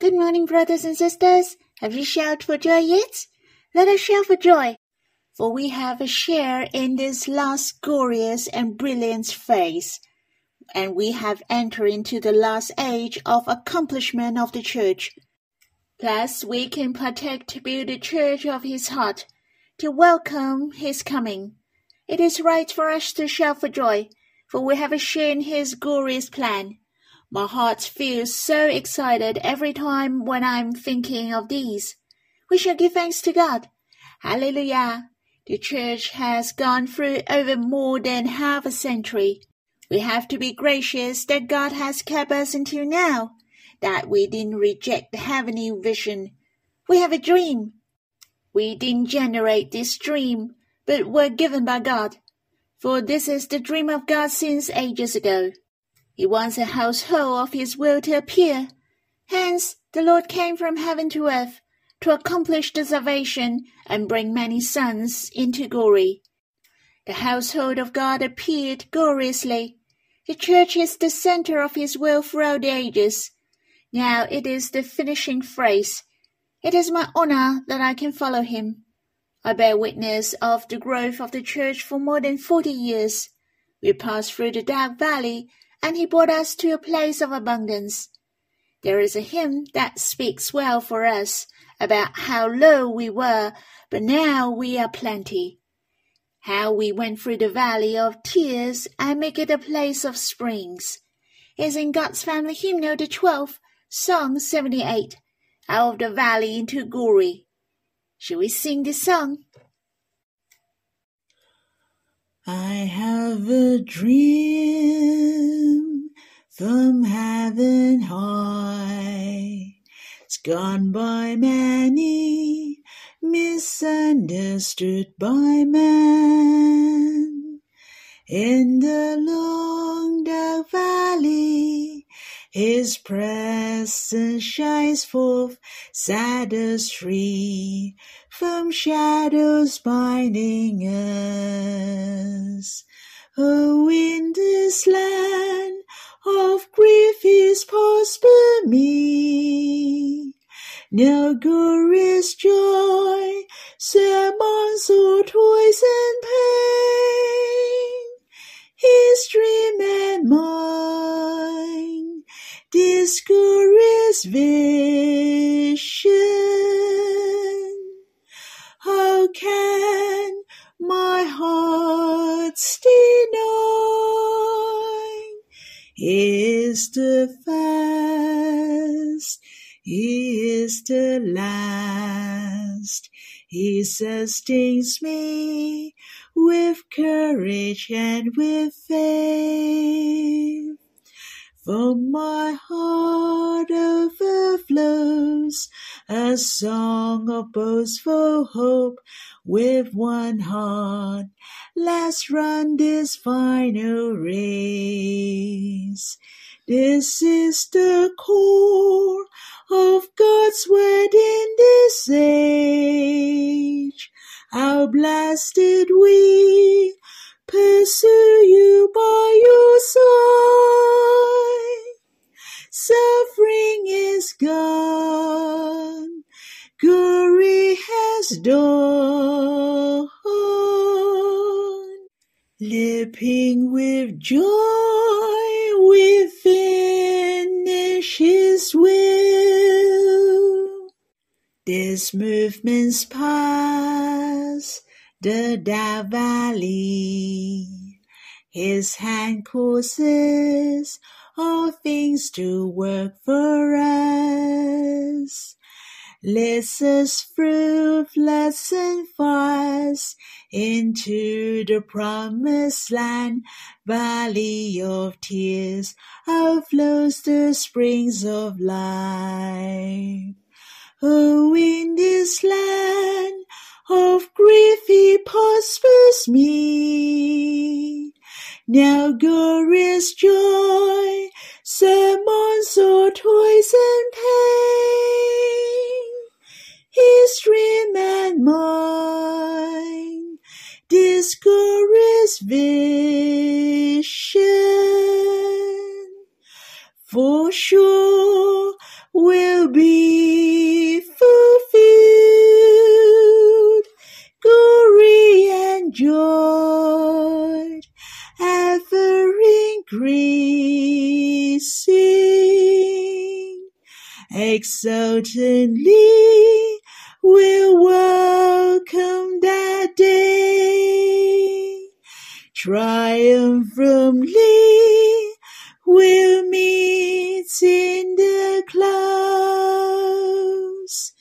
Good morning, brothers and sisters. Have you shouted for joy yet? Let us shout for joy, for we have a share in this last glorious and brilliant phase, and we have entered into the last age of accomplishment of the church. Plus, we can partake to build the church of his heart, to welcome his coming. It is right for us to shout for joy, for we have a share in his glorious plan. My heart feels so excited every time when I'm thinking of these. We shall give thanks to God. Hallelujah. The church has gone through over more than half a century. We have to be gracious that God has kept us until now, that we didn't reject the heavenly vision. We have a dream. We didn't generate this dream, but were given by God. For this is the dream of God since ages ago. He wants a household of his will to appear. Hence, the Lord came from heaven to earth to accomplish the salvation and bring many sons into glory. The household of God appeared gloriously. The church is the center of his will throughout the ages. Now it is the finishing phrase. It is my honor that I can follow him. I bear witness of the growth of the church for more than forty years. We passed through the dark valley and he brought us to a place of abundance. There is a hymn that speaks well for us about how low we were, but now we are plenty. How we went through the valley of tears and make it a place of springs. Is in God's Family Hymnal the twelfth, Song seventy-eight, out of the valley into glory. Shall we sing this song? I have a dream from heaven high. It's gone by many, misunderstood by man. In the long dark valley, his presence shines forth, us free from shadows binding us. Oh, in this land of grief is prosper me. No glorious joy, sermons or toys and pain. His dream and mine, glorious vision. How can my heart deny? Is the fast, He is the last. He sustains me with courage and with faith. For my heart overflows a song of boastful hope with one heart. Let's run this final race. This is the core of God's word in this age. How blessed we pursue you by your side. Suffering is gone, glory has dawned. Leaping with joy, we finish His will. These movements pass the dark valley. His hand causes all things to work for us. Leads us fruitless and fast into the promised land, valley of tears, outflows the springs of life. Oh, in this land of grief he prospers me. Now glorious joy, sermons or toys and pain, his dream and mine, this glorious vision, Exultantly will welcome that day. Triumphantly we'll meet in the clouds.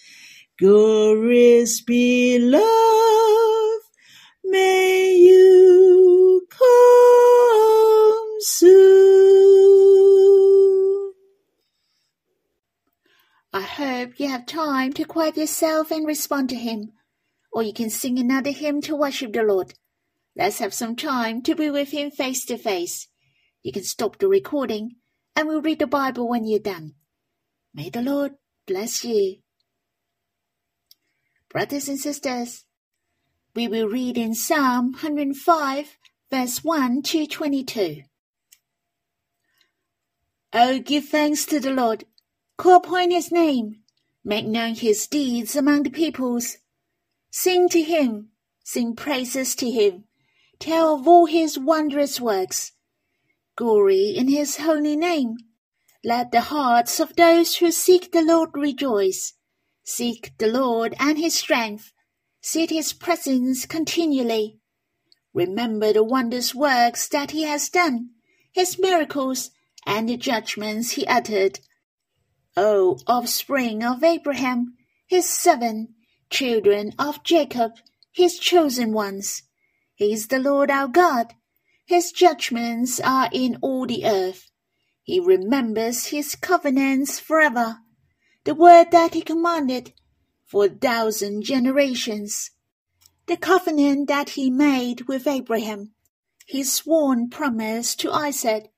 Glorious beloved, may have time to quiet yourself and respond to Him, or you can sing another hymn to worship the Lord. Let's have some time to be with Him face to face. You can stop the recording and we'll read the Bible when you're done. May the Lord bless you. Brothers and sisters, we will read in Psalm 105, verse 1 to 22. Oh, give thanks to the Lord, call upon his name, make known his deeds among the peoples. Sing to him, sing praises to him, tell of all his wondrous works. Glory in his holy name. Let the hearts of those who seek the Lord rejoice. Seek the Lord and his strength. Seek his presence continually. Remember the wondrous works that he has done, his miracles, and the judgments he uttered. O offspring of Abraham, his seven, children of Jacob, his chosen ones. He is the Lord our God. His judgments are in all the earth. He remembers his covenants forever, the word that he commanded for a thousand generations, the covenant that he made with Abraham, his sworn promise to Isaac,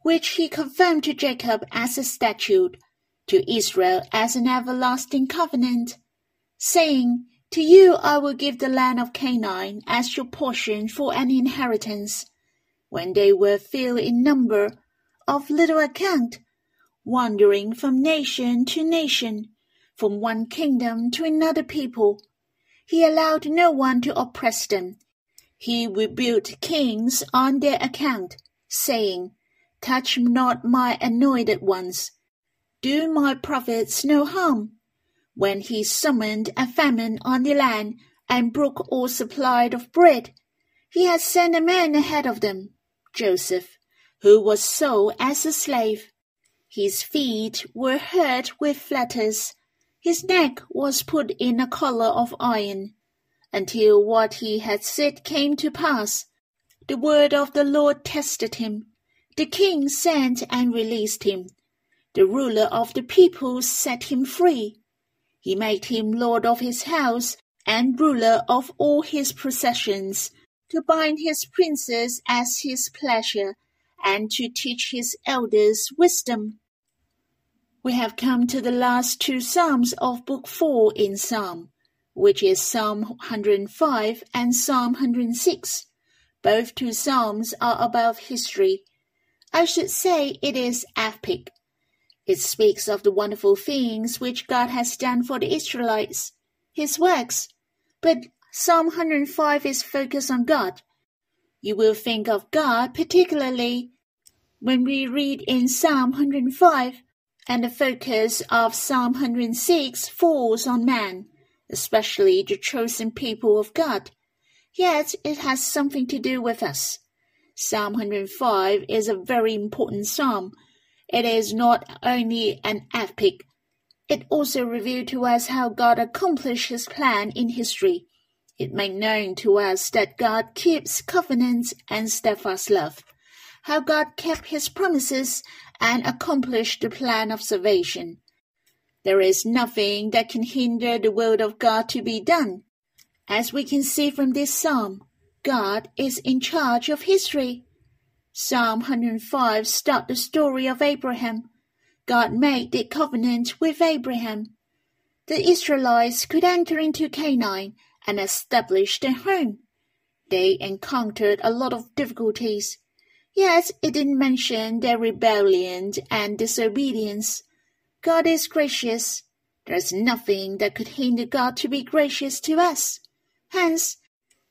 which he confirmed to Jacob as a statute, to Israel as an everlasting covenant, saying, To you I will give the land of Canaan as your portion for an inheritance when they were few in number, of little account, wandering from nation to nation, from one kingdom to another people. He allowed no one to oppress them. He rebuked kings on their account, saying, Touch not my anointed ones. Do my prophets no harm. When he summoned a famine on the land and broke all supply of bread, he had sent a man ahead of them Joseph, who was sold as a slave. His feet were hurt with fetters, his neck was put in a collar of iron, until what he had said came to pass. The word of the Lord tested him. The king sent and released him. The ruler of the people set him free. He made him lord of his house and ruler of all his possessions to bind his princes as his pleasure, and to teach his elders wisdom. We have come to the last two Psalms of Book 4 in Psalm, which is Psalm 105 and Psalm 106. Both two Psalms are about history. I should say it is epic. It speaks of the wonderful things which God has done for the Israelites, his works, but Psalm 105 is focused on God. You will think of God particularly when we read in Psalm 105, and the focus of Psalm 106 falls on man, especially the chosen people of God. Yet it has something to do with us. Psalm 105 is a very important psalm. It is not only an epic, it also reveals to us how God accomplished his plan in history it made known to us that God keeps covenants and steadfast love, how God kept his promises and accomplished the plan of salvation. There is nothing that can hinder the will of God to be done. As we can see from this psalm, God is in charge of history. Psalm 105 starts the story of Abraham. God made the covenant with Abraham. The Israelites could enter into Canaan and establish their home. They encountered a lot of difficulties, yet it didn't mention their rebellion and disobedience. God is gracious. There is nothing that could hinder God to be gracious to us. Hence,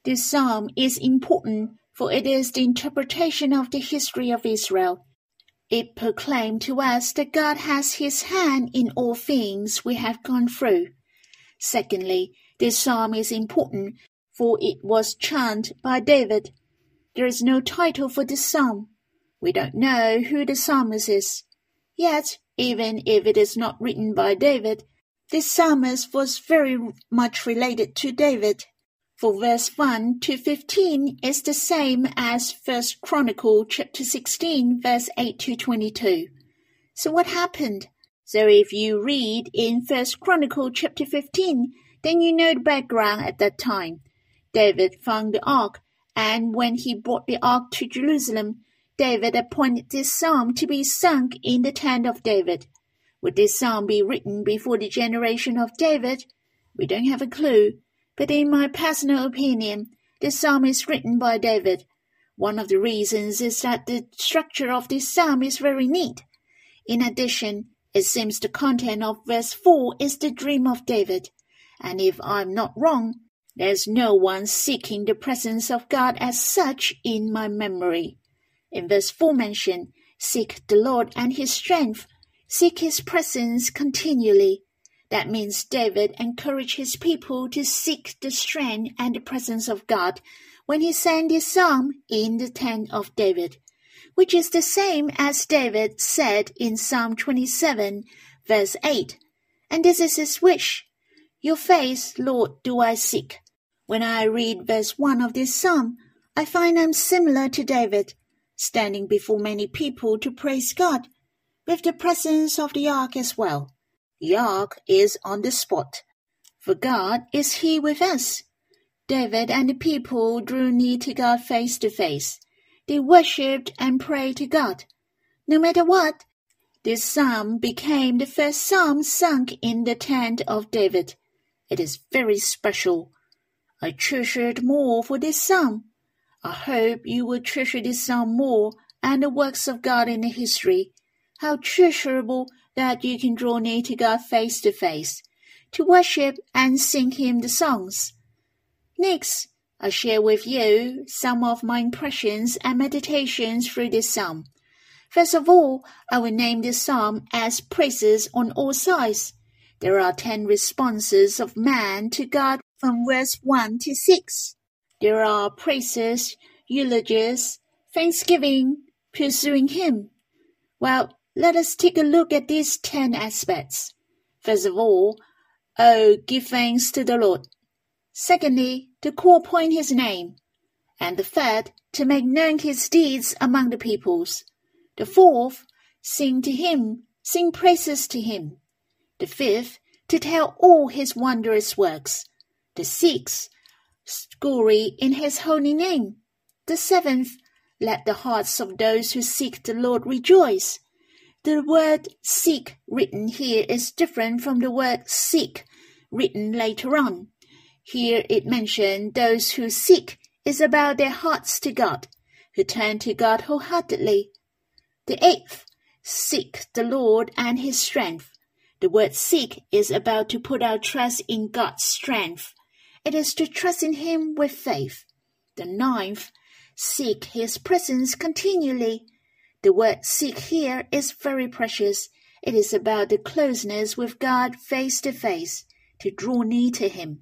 this psalm is important, for it is the interpretation of the history of Israel. It proclaimed to us that God has his hand in all things we have gone through. Secondly, this psalm is important, for it was chanted by David. There is no title for this psalm. We don't know who the psalmist is. Yet, even if it is not written by David, this psalmist was very much related to David for verse 1 to 15 is the same as First Chronicle chapter 16 verse 8 to 22. So what happened? So if you read in First Chronicle chapter 15, then you know the background at that time. David found the ark, and when he brought the ark to Jerusalem, David appointed this psalm to be sung in the tent of David. Would this psalm be written before the generation of David? We don't have a clue, but in my personal opinion, this psalm is written by David. One of the reasons is that the structure of this psalm is very neat. In addition, it seems the content of verse 4 is the dream of David. And if I'm not wrong, there's no one seeking the presence of God as such in my memory. In verse 4 mentioned, seek the Lord and his strength, seek his presence continually. That means David encouraged his people to seek the strength and the presence of God when he sang this psalm in the tent of David, which is the same as David said in Psalm 27, verse 8. And this is his wish. Your face, Lord, do I seek. When I read verse 1 of this psalm, I find I'm similar to David, standing before many people to praise God, with the presence of the ark as well. The ark is on the spot, for God is here with us. David and the people drew near to God face to face. They worshipped and prayed to God. No matter what, this psalm became the first psalm sung in the tent of David. It is very special. I treasured more for this psalm. I hope you will treasure this psalm more and the works of God in the history. How treasurable that you can draw near to God face to face, to worship and sing Him the songs. Next, I share with you some of my impressions and meditations through this psalm. First of all, I will name this psalm as praises on all sides. There are ten responses of man to God from verse 1 to 6. There are praises, eulogies, thanksgiving, pursuing Him. Well, let us take a look at these ten aspects. First of all, oh, give thanks to the Lord. Secondly, to call upon his name. And the third, to make known his deeds among the peoples. The fourth, sing to him, sing praises to him. The fifth, to tell all his wondrous works. The sixth, glory in his holy name. The seventh, let the hearts of those who seek the Lord rejoice. The word seek written here is different from the word seek written later on. Here it mentioned those who seek is about their hearts to God, who turn to God wholeheartedly. The eighth, seek the Lord and his strength. The word seek is about to put our trust in God's strength. It is to trust in him with faith. The ninth, seek his presence continually. The word seek here is very precious. It is about the closeness with God face to face, to draw near to Him.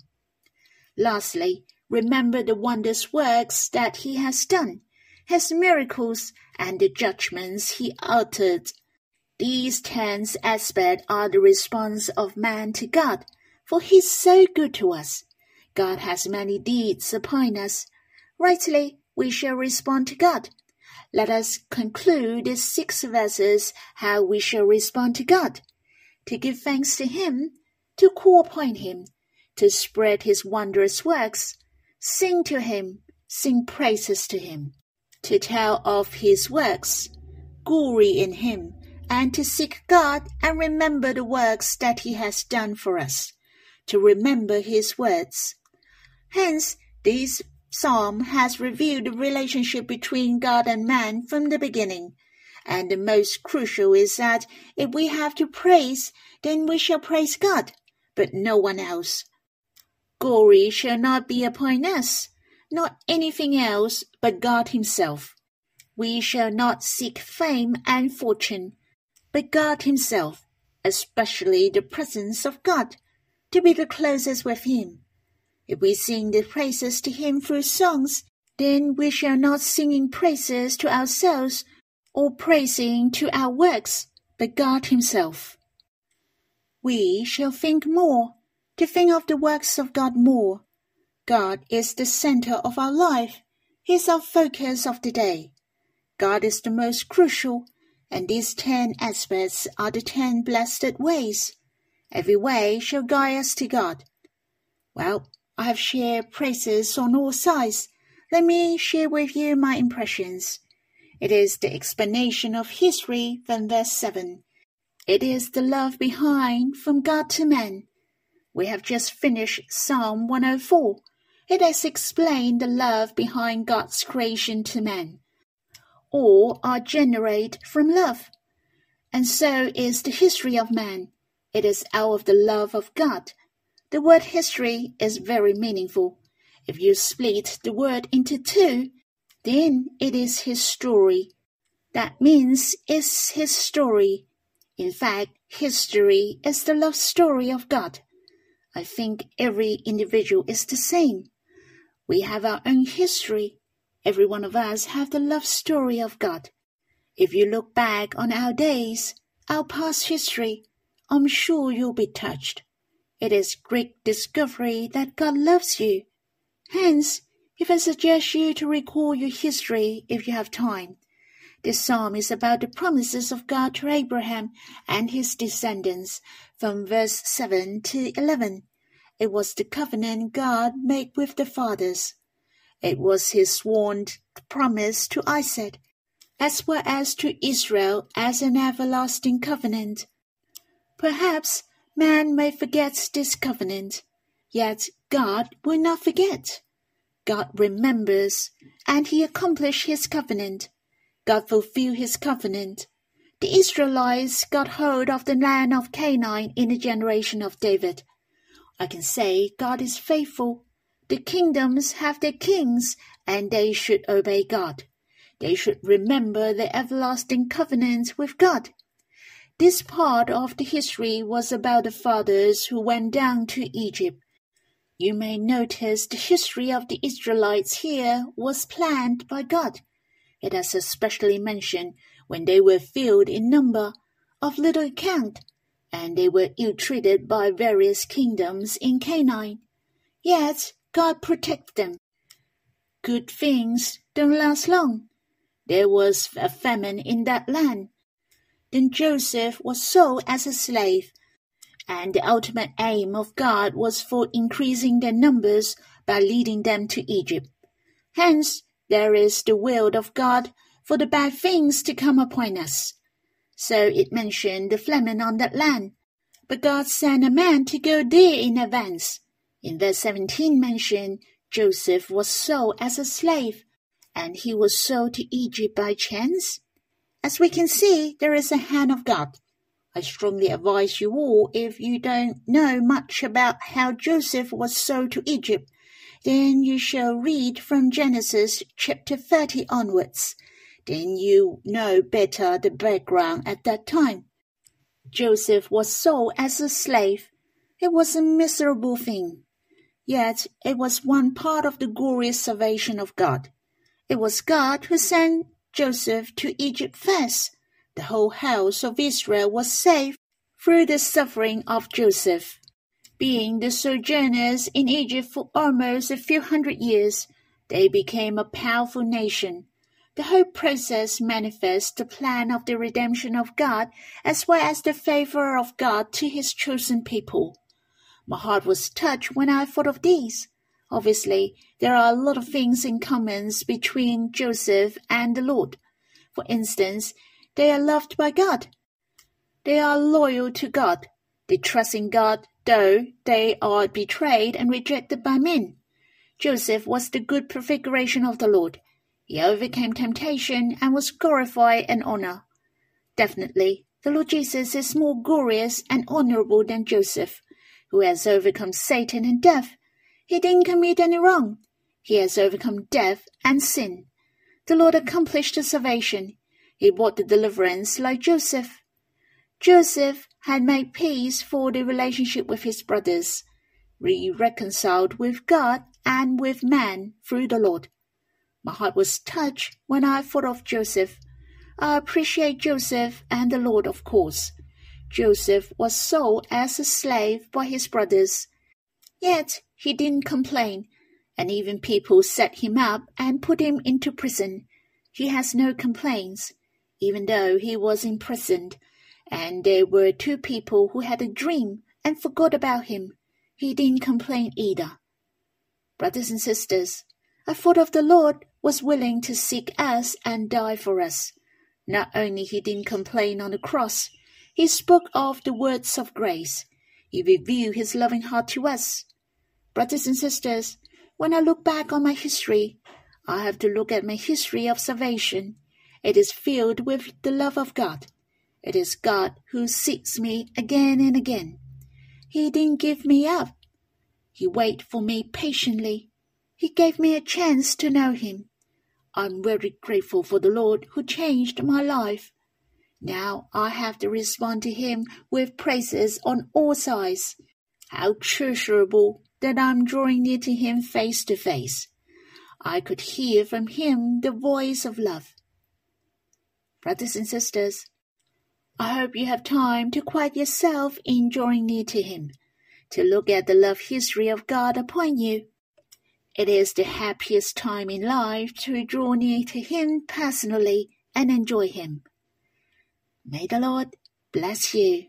Lastly, remember the wondrous works that He has done, His miracles, and the judgments He uttered. These ten aspects are the response of man to God, for He's so good to us. God has many deeds upon us. Rightly, we shall respond to God. Let us conclude these six verses how we shall respond to God. To give thanks to Him, to call upon Him, to spread His wondrous works, sing to Him, sing praises to Him, to tell of His works, glory in Him, and to seek God and remember the works that He has done for us, to remember His words. Hence, these psalm has reviewed the relationship between God and man from the beginning, And the most crucial is that if we have to praise, then we shall praise God, but no one else. Glory shall not be upon us, not anything else but God Himself. We shall not seek fame and fortune, but God Himself, especially the presence of God, to be the closest with Him. If we sing the praises to Him through songs, then we shall not sing praises to ourselves or praising to our works, but God Himself. We shall think more, to think of the works of God more. God is the center of our life. He is our focus of the day. God is the most crucial, and these ten aspects are the ten blessed ways. Every way shall guide us to God. Well, I have shared praises on all sides. Let me share with you my impressions. It is the explanation of history from verse 7. It is the love behind from God to man. We have just finished Psalm 104. It has explained the love behind God's creation to man all are generated from love. And so is the history of man. It is out of the love of God. The word history is very meaningful. If you split the word into two, then it is his story. That means it's his story. In fact, history is the love story of God. I think every individual is the same. We have our own history. Every one of us have the love story of God. If you look back on our days, our past history, I'm sure you'll be touched. It is great discovery that God loves you. Hence, if I suggest you to recall your history if you have time, this psalm is about the promises of God to Abraham and his descendants from verse 7 to 11. It was the covenant God made with the fathers. It was his sworn promise to Isaac, as well as to Israel as an everlasting covenant. Perhaps man may forget this covenant, yet God will not forget. God remembers, and he accomplished his covenant. God fulfilled his covenant. The Israelites got hold of the land of Canaan in the generation of David. I can say God is faithful the kingdoms have their kings, and they should obey God. They should remember the everlasting covenant with God. This part of the history was about the fathers who went down to Egypt. You may notice the history of the Israelites here was planned by God. It is especially mentioned when they were filled in number, of little account, and they were ill treated by various kingdoms in Canaan. Yet God protected them. Good things don't last long. There was a famine in that land. Then Joseph was sold as a slave, and the ultimate aim of God was for increasing their numbers by leading them to Egypt. Hence, there is the will of God for the bad things to come upon us. So it mentioned the famine on that land. But God sent a man to go there in advance in verse 17 mentioned Joseph was sold as a slave, and he was sold to Egypt by chance. As we can see, there is a hand of God. I strongly advise you all, if you don't know much about how Joseph was sold to Egypt, then you shall read from Genesis chapter 30 onwards. Then you know better the background at that time. Joseph was sold as a slave. It was a miserable thing. Yet it was one part of the glorious salvation of God. It was God who sent Joseph to Egypt first. The whole house of Israel was saved through the suffering of Joseph. Being the sojourners in Egypt for almost a few hundred years, they became a powerful nation. The whole process manifests the plan of the redemption of God as well as the favor of God to his chosen people. My heart was touched when I thought of these. Obviously, there are a lot of things in common between Joseph and the Lord. For instance, they are loved by God. They are loyal to God. They trust in God, though they are betrayed and rejected by men. Joseph was the good prefiguration of the Lord. He overcame temptation and was glorified and honored. Definitely, the Lord Jesus is more glorious and honorable than Joseph, who has overcome Satan and death. He didn't commit any wrong. He has overcome death and sin. The Lord accomplished the salvation. He brought the deliverance like Joseph. Joseph had made peace for the relationship with his brothers, re reconciled with God and with man through the Lord. My heart was touched when I thought of Joseph. I appreciate Joseph and the Lord, of course. Joseph was sold as a slave by his brothers. Yet he didn't complain, and even people set him up and put him into prison. He has no complaints, even though he was imprisoned and there were two people who had a dream and forgot about him. He didn't complain either. Brothers and sisters, I thought of the Lord was willing to seek us and die for us. Not only he didn't complain on the cross, he spoke of the words of grace. He revealed his loving heart to us. Brothers and sisters, when I look back on my history, I have to look at my history of salvation. It is filled with the love of God. It is God who seeks me again and again. He didn't give me up. He waited for me patiently. He gave me a chance to know Him. I'm very grateful for the Lord who changed my life. Now I have to respond to Him with praises on all sides. How treasurable that I'm drawing near to Him face to face. I could hear from Him the voice of love. Brothers and sisters, I hope you have time to quiet yourself in drawing near to Him, to look at the love history of God upon you. It is the happiest time in life to draw near to Him personally and enjoy Him. May the Lord bless you.